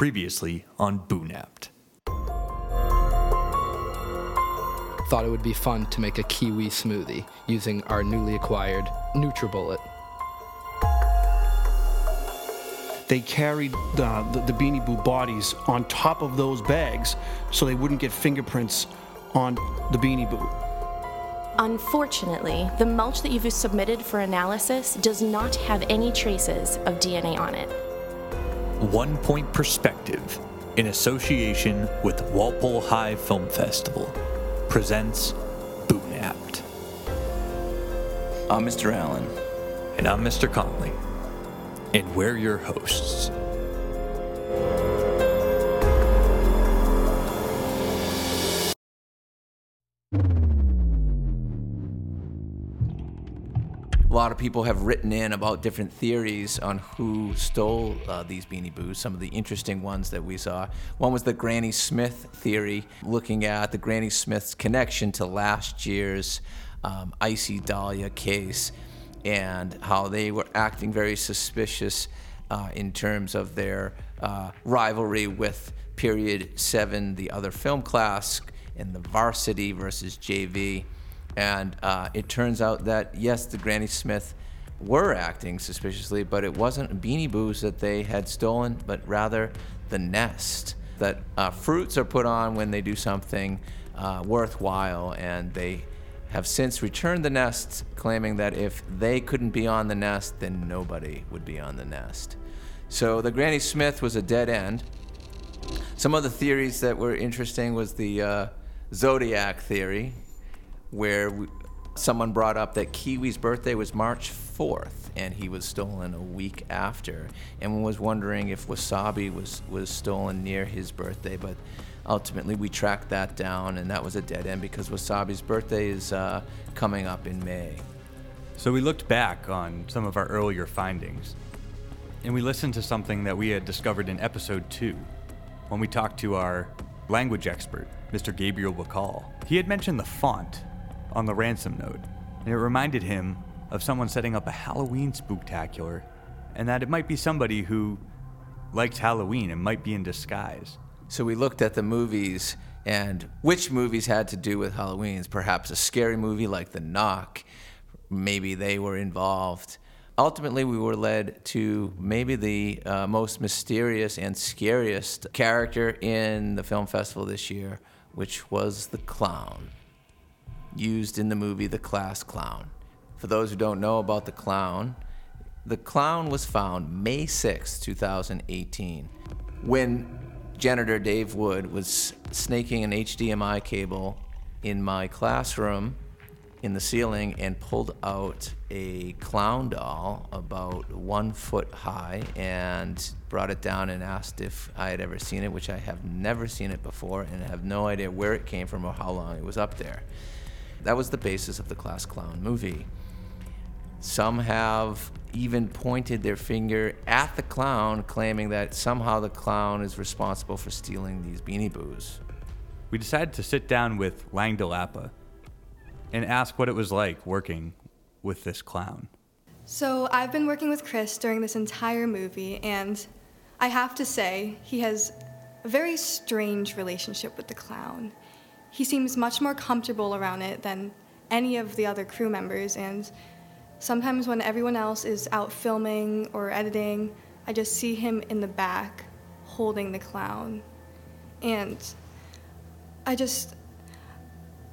Previously on Boonapped. Thought it would be fun to make a kiwi smoothie using our newly acquired NutriBullet. They carried the, the, the Beanie Boo bodies on top of those bags so they wouldn't get fingerprints on the Beanie Boo. Unfortunately, the mulch that you've submitted for analysis does not have any traces of DNA on it. One Point Perspective, in association with Walpole High Film Festival, presents Boonapped. I'm Mr. Allen. And I'm Mr. Conley. And we're your hosts. Lot of people have written in about different theories on who stole uh, these Beanie Boos. Some of the interesting ones that we saw. One was the Granny Smith theory, looking at the Granny Smith's connection to last year's um, Icy Dahlia case and how they were acting very suspicious uh, in terms of their uh, rivalry with Period 7, the other film class, and the varsity versus JV. And uh, it turns out that, yes, the Granny Smith were acting suspiciously, but it wasn't Beanie Boos that they had stolen, but rather the nest. That uh, fruits are put on when they do something uh, worthwhile, and they have since returned the nest, claiming that if they couldn't be on the nest, then nobody would be on the nest. So the Granny Smith was a dead end. Some of the theories that were interesting was the uh, zodiac theory, where we, someone brought up that Kiwi's birthday was March 4th and he was stolen a week after, and was wondering if Wasabi was, was stolen near his birthday, but ultimately we tracked that down and that was a dead end because Wasabi's birthday is uh, coming up in May. So we looked back on some of our earlier findings, and we listened to something that we had discovered in episode 2 when we talked to our language expert, Mr. Gabriel Bacall. He had mentioned the font on the ransom note, and it reminded him of someone setting up a Halloween spooktacular, and that it might be somebody who likes Halloween and might be in disguise. So we looked at the movies and which movies had to do with Halloween. Perhaps a scary movie like The Knock, maybe they were involved. Ultimately, we were led to maybe the uh, most mysterious and scariest character in the film festival this year, which was the clown used in the movie The Class Clown. For those who don't know about the clown, the clown was found May 6, 2018, when janitor Dave Wood was snaking an HDMI cable in my classroom in the ceiling and pulled out a clown doll about one foot high and brought it down and asked if I had ever seen it, which I have never seen it before and have no idea where it came from or how long it was up there. That was the basis of the Class Clown movie. Some have even pointed their finger at the clown, claiming that somehow the clown is responsible for stealing these beanie boos. We decided to sit down with Lang DeLappa and ask what it was like working with this clown. So, I've been working with Chris during this entire movie, and I have to say, he has a very strange relationship with the clown. He seems much more comfortable around it than any of the other crew members, and sometimes when everyone else is out filming or editing, I just see him in the back holding the clown. And I just,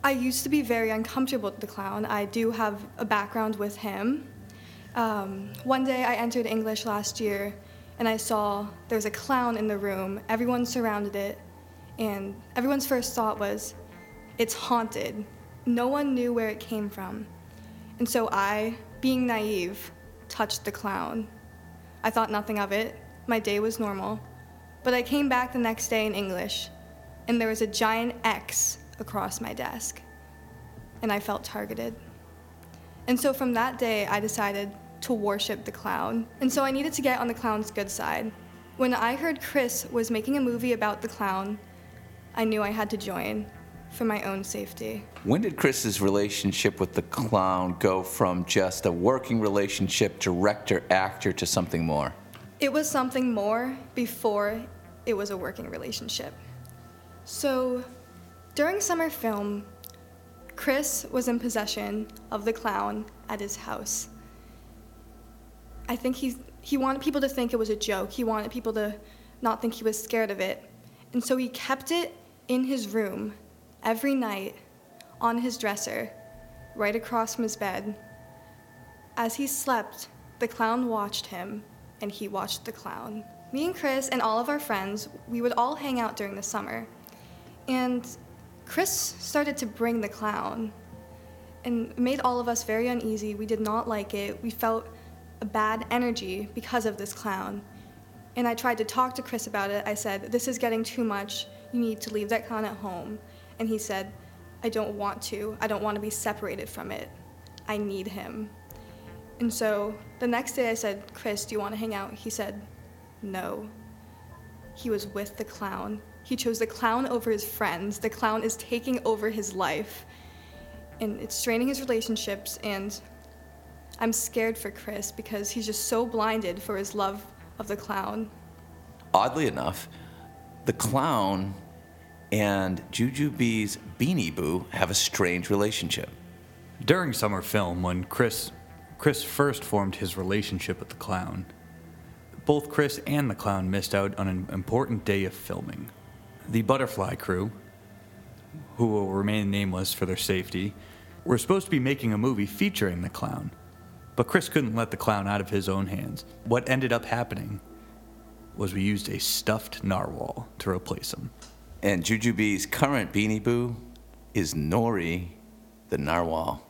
I used to be very uncomfortable with the clown. I do have a background with him. Um, one day I entered English last year and I saw there was a clown in the room. Everyone surrounded it, and everyone's first thought was, it's haunted. No one knew where it came from. And so I, being naive, touched the clown. I thought nothing of it. My day was normal. But I came back the next day in English, and there was a giant X across my desk. And I felt targeted. And so from that day, I decided to worship the clown. And so I needed to get on the clown's good side. When I heard Chris was making a movie about the clown, I knew I had to join for my own safety. When did Chris's relationship with the clown go from just a working relationship, director, actor, to something more? It was something more before it was a working relationship. So, during summer film, Chris was in possession of the clown at his house. I think he, he wanted people to think it was a joke. He wanted people to not think he was scared of it. And so he kept it in his room every night on his dresser, right across from his bed. As he slept, the clown watched him, and he watched the clown. Me and Chris and all of our friends, we would all hang out during the summer. And Chris started to bring the clown and made all of us very uneasy. We did not like it. We felt a bad energy because of this clown. And I tried to talk to Chris about it. I said, This is getting too much. You need to leave that clown at home. And he said, I don't want to. I don't want to be separated from it. I need him. And so the next day I said, Chris, do you want to hang out? He said, No. He was with the clown. He chose the clown over his friends. The clown is taking over his life. And it's straining his relationships. And I'm scared for Chris because he's just so blinded for his love of the clown. Oddly enough, the clown and Juju Jujubee's Beanie Boo have a strange relationship. During summer film, when Chris Chris first formed his relationship with the clown, both Chris and the clown missed out on an important day of filming. The Butterfly crew, who will remain nameless for their safety, were supposed to be making a movie featuring the clown. But Chris couldn't let the clown out of his own hands. What ended up happening was we used a stuffed narwhal to replace him. And Jujubee's current Beanie Boo is Nori the narwhal.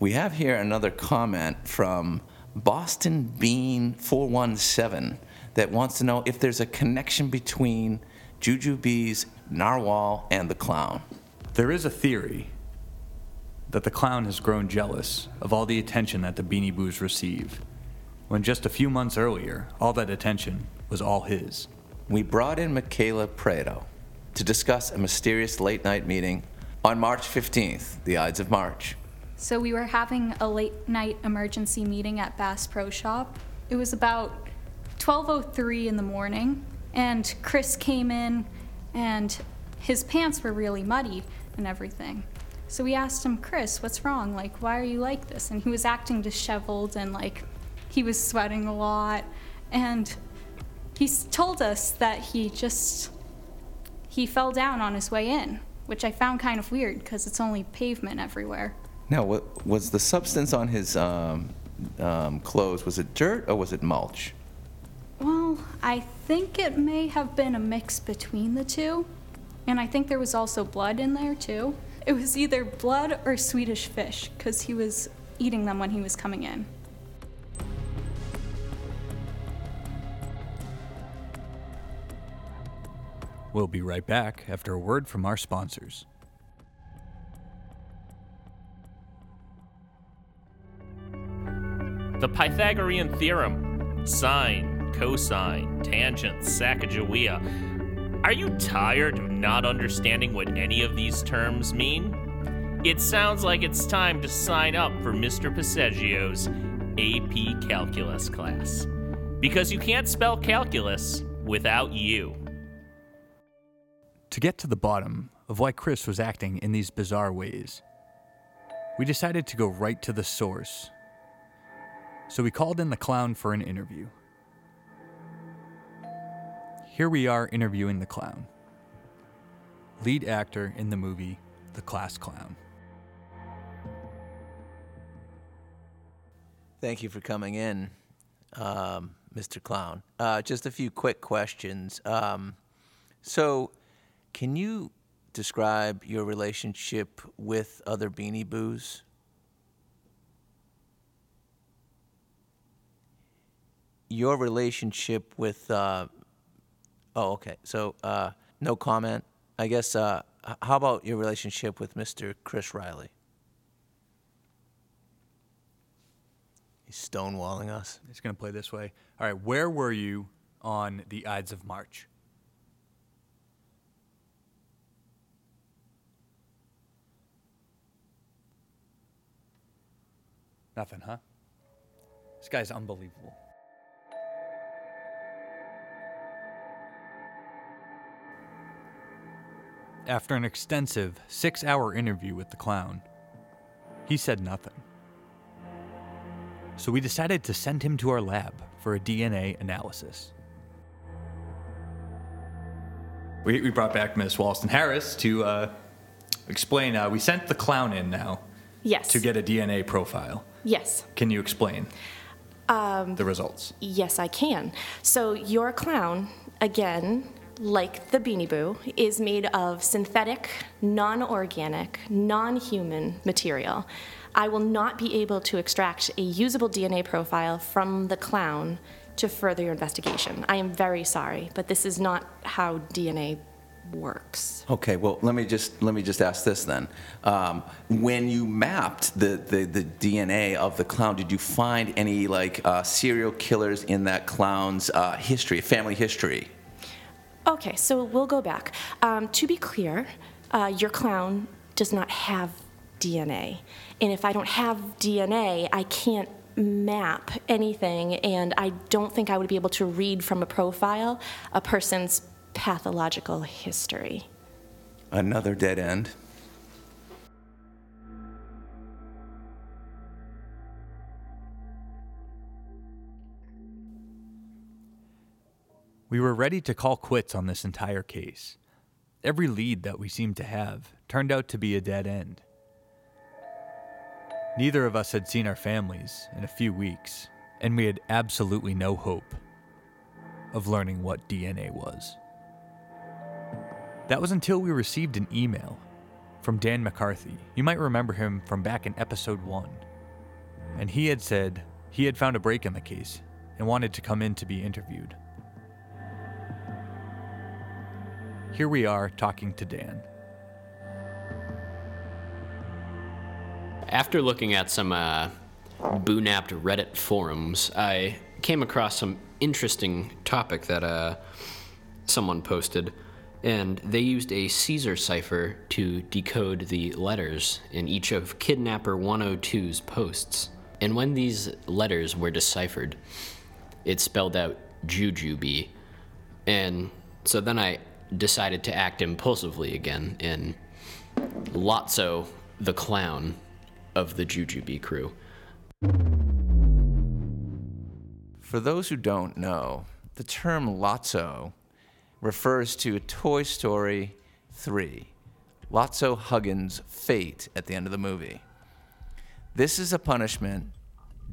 We have here another comment from Boston Bean 417 that wants to know if there's a connection between Jujubee's narwhal and the clown. There is a theory that the clown has grown jealous of all the attention that the Beanie Boos receive, when just a few months earlier, all that attention was all his. We brought in Michaela Prado to discuss a mysterious late night meeting on March 15th, the Ides of March. So we were having a late night emergency meeting at Bass Pro Shop. It was about 12:03 in the morning, and Chris came in and his pants were really muddy and everything. So we asked him, "Chris, what's wrong? Like why are you like this?" And he was acting disheveled and like he was sweating a lot and he told us that he just he fell down on his way in, which I found kind of weird because it's only pavement everywhere. Now, what was the substance on his um, um, clothes, was it dirt or was it mulch? Well, I think it may have been a mix between the two. And I think there was also blood in there too. It was either blood or Swedish fish because he was eating them when he was coming in. We'll be right back after a word from our sponsors. The Pythagorean theorem, sine, cosine, tangent, Sacagawea. Are you tired of not understanding what any of these terms mean? It sounds like it's time to sign up for Mr. Passaggio's AP Calculus class. Because you can't spell calculus without you. To get to the bottom of why Chris was acting in these bizarre ways, we decided to go right to the source. So we called in the clown for an interview. Here we are interviewing the clown, lead actor in the movie The Class Clown. Thank you for coming in, um, Mr. Clown. Uh, just a few quick questions. Um, so, can you describe your relationship with other Beanie Boos? Your relationship with. Uh, oh, okay. So, uh, no comment. I guess. Uh, how about your relationship with Mr. Chris Riley? He's stonewalling us. It's going to play this way. All right, where were you on the Ides of March? Nothing, huh? This guy's unbelievable. After an extensive six hour interview with the clown, he said nothing. So we decided to send him to our lab for a DNA analysis. We, we brought back Miss Walston Harris to uh, explain. Uh, we sent the clown in now. Yes. To get a DNA profile. Yes. Can you explain um, the results? Yes, I can. So, your clown, again, like the Beanie Boo, is made of synthetic, non organic, non human material. I will not be able to extract a usable DNA profile from the clown to further your investigation. I am very sorry, but this is not how DNA works. Okay, well, let me just let me just ask this then. Um, when you mapped the, the, the DNA of the clown, did you find any like uh, serial killers in that clown's uh, history, family history? Okay, so we'll go back. Um, to be clear, uh, your clown does not have DNA. And if I don't have DNA, I can't map anything, and I don't think I would be able to read from a profile a person's pathological history. Another dead end. We were ready to call quits on this entire case. Every lead that we seemed to have turned out to be a dead end. Neither of us had seen our families in a few weeks, and we had absolutely no hope of learning what DNA was. That was until we received an email from Dan McCarthy. You might remember him from back in episode 1. And he had said he had found a break in the case and wanted to come in to be interviewed. Here we are talking to Dan. After looking at some uh, Boonapped Reddit forums, I came across some interesting topic that uh, someone posted, and they used a Caesar cipher to decode the letters in each of Kidnapper 102's posts. And when these letters were deciphered, it spelled out Jujubee. And so then I decided to act impulsively again and Lotso the clown of the Jujubee crew. For those who don't know, the term Lotso refers to Toy Story 3, Lotso Huggins' fate at the end of the movie. This is a punishment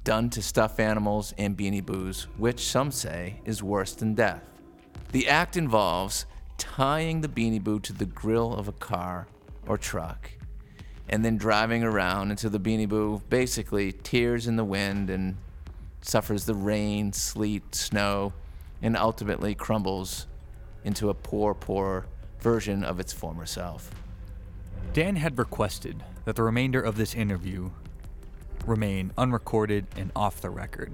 done to stuffed animals and beanie boos, which some say is worse than death. The act involves tying the beanie boo to the grill of a car or truck and then driving around until the beanie boo basically tears in the wind and suffers the rain, sleet, snow, and ultimately crumbles into a poor, poor version of its former self. Dan had requested that the remainder of this interview remain unrecorded and off the record.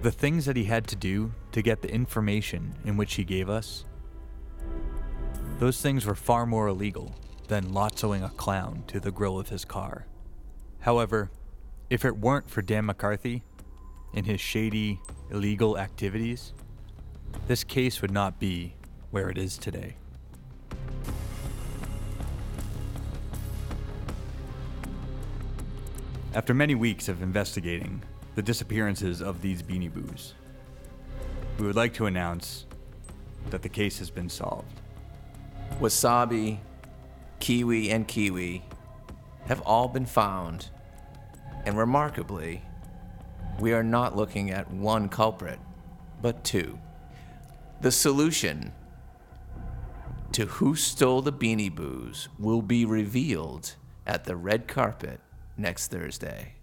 The things that he had to do to get the information in which he gave us, those things were far more illegal than lotsoing a clown to the grill of his car. However, if it weren't for Dan McCarthy and his shady, illegal activities, this case would not be where it is today. After many weeks of investigating the disappearances of these Beanie Boos, we would like to announce that the case has been solved. Wasabi, Kiwi, and Kiwi have all been found, and remarkably, we are not looking at one culprit, but two. The solution to who stole the Beanie Boos will be revealed at the red carpet next Thursday.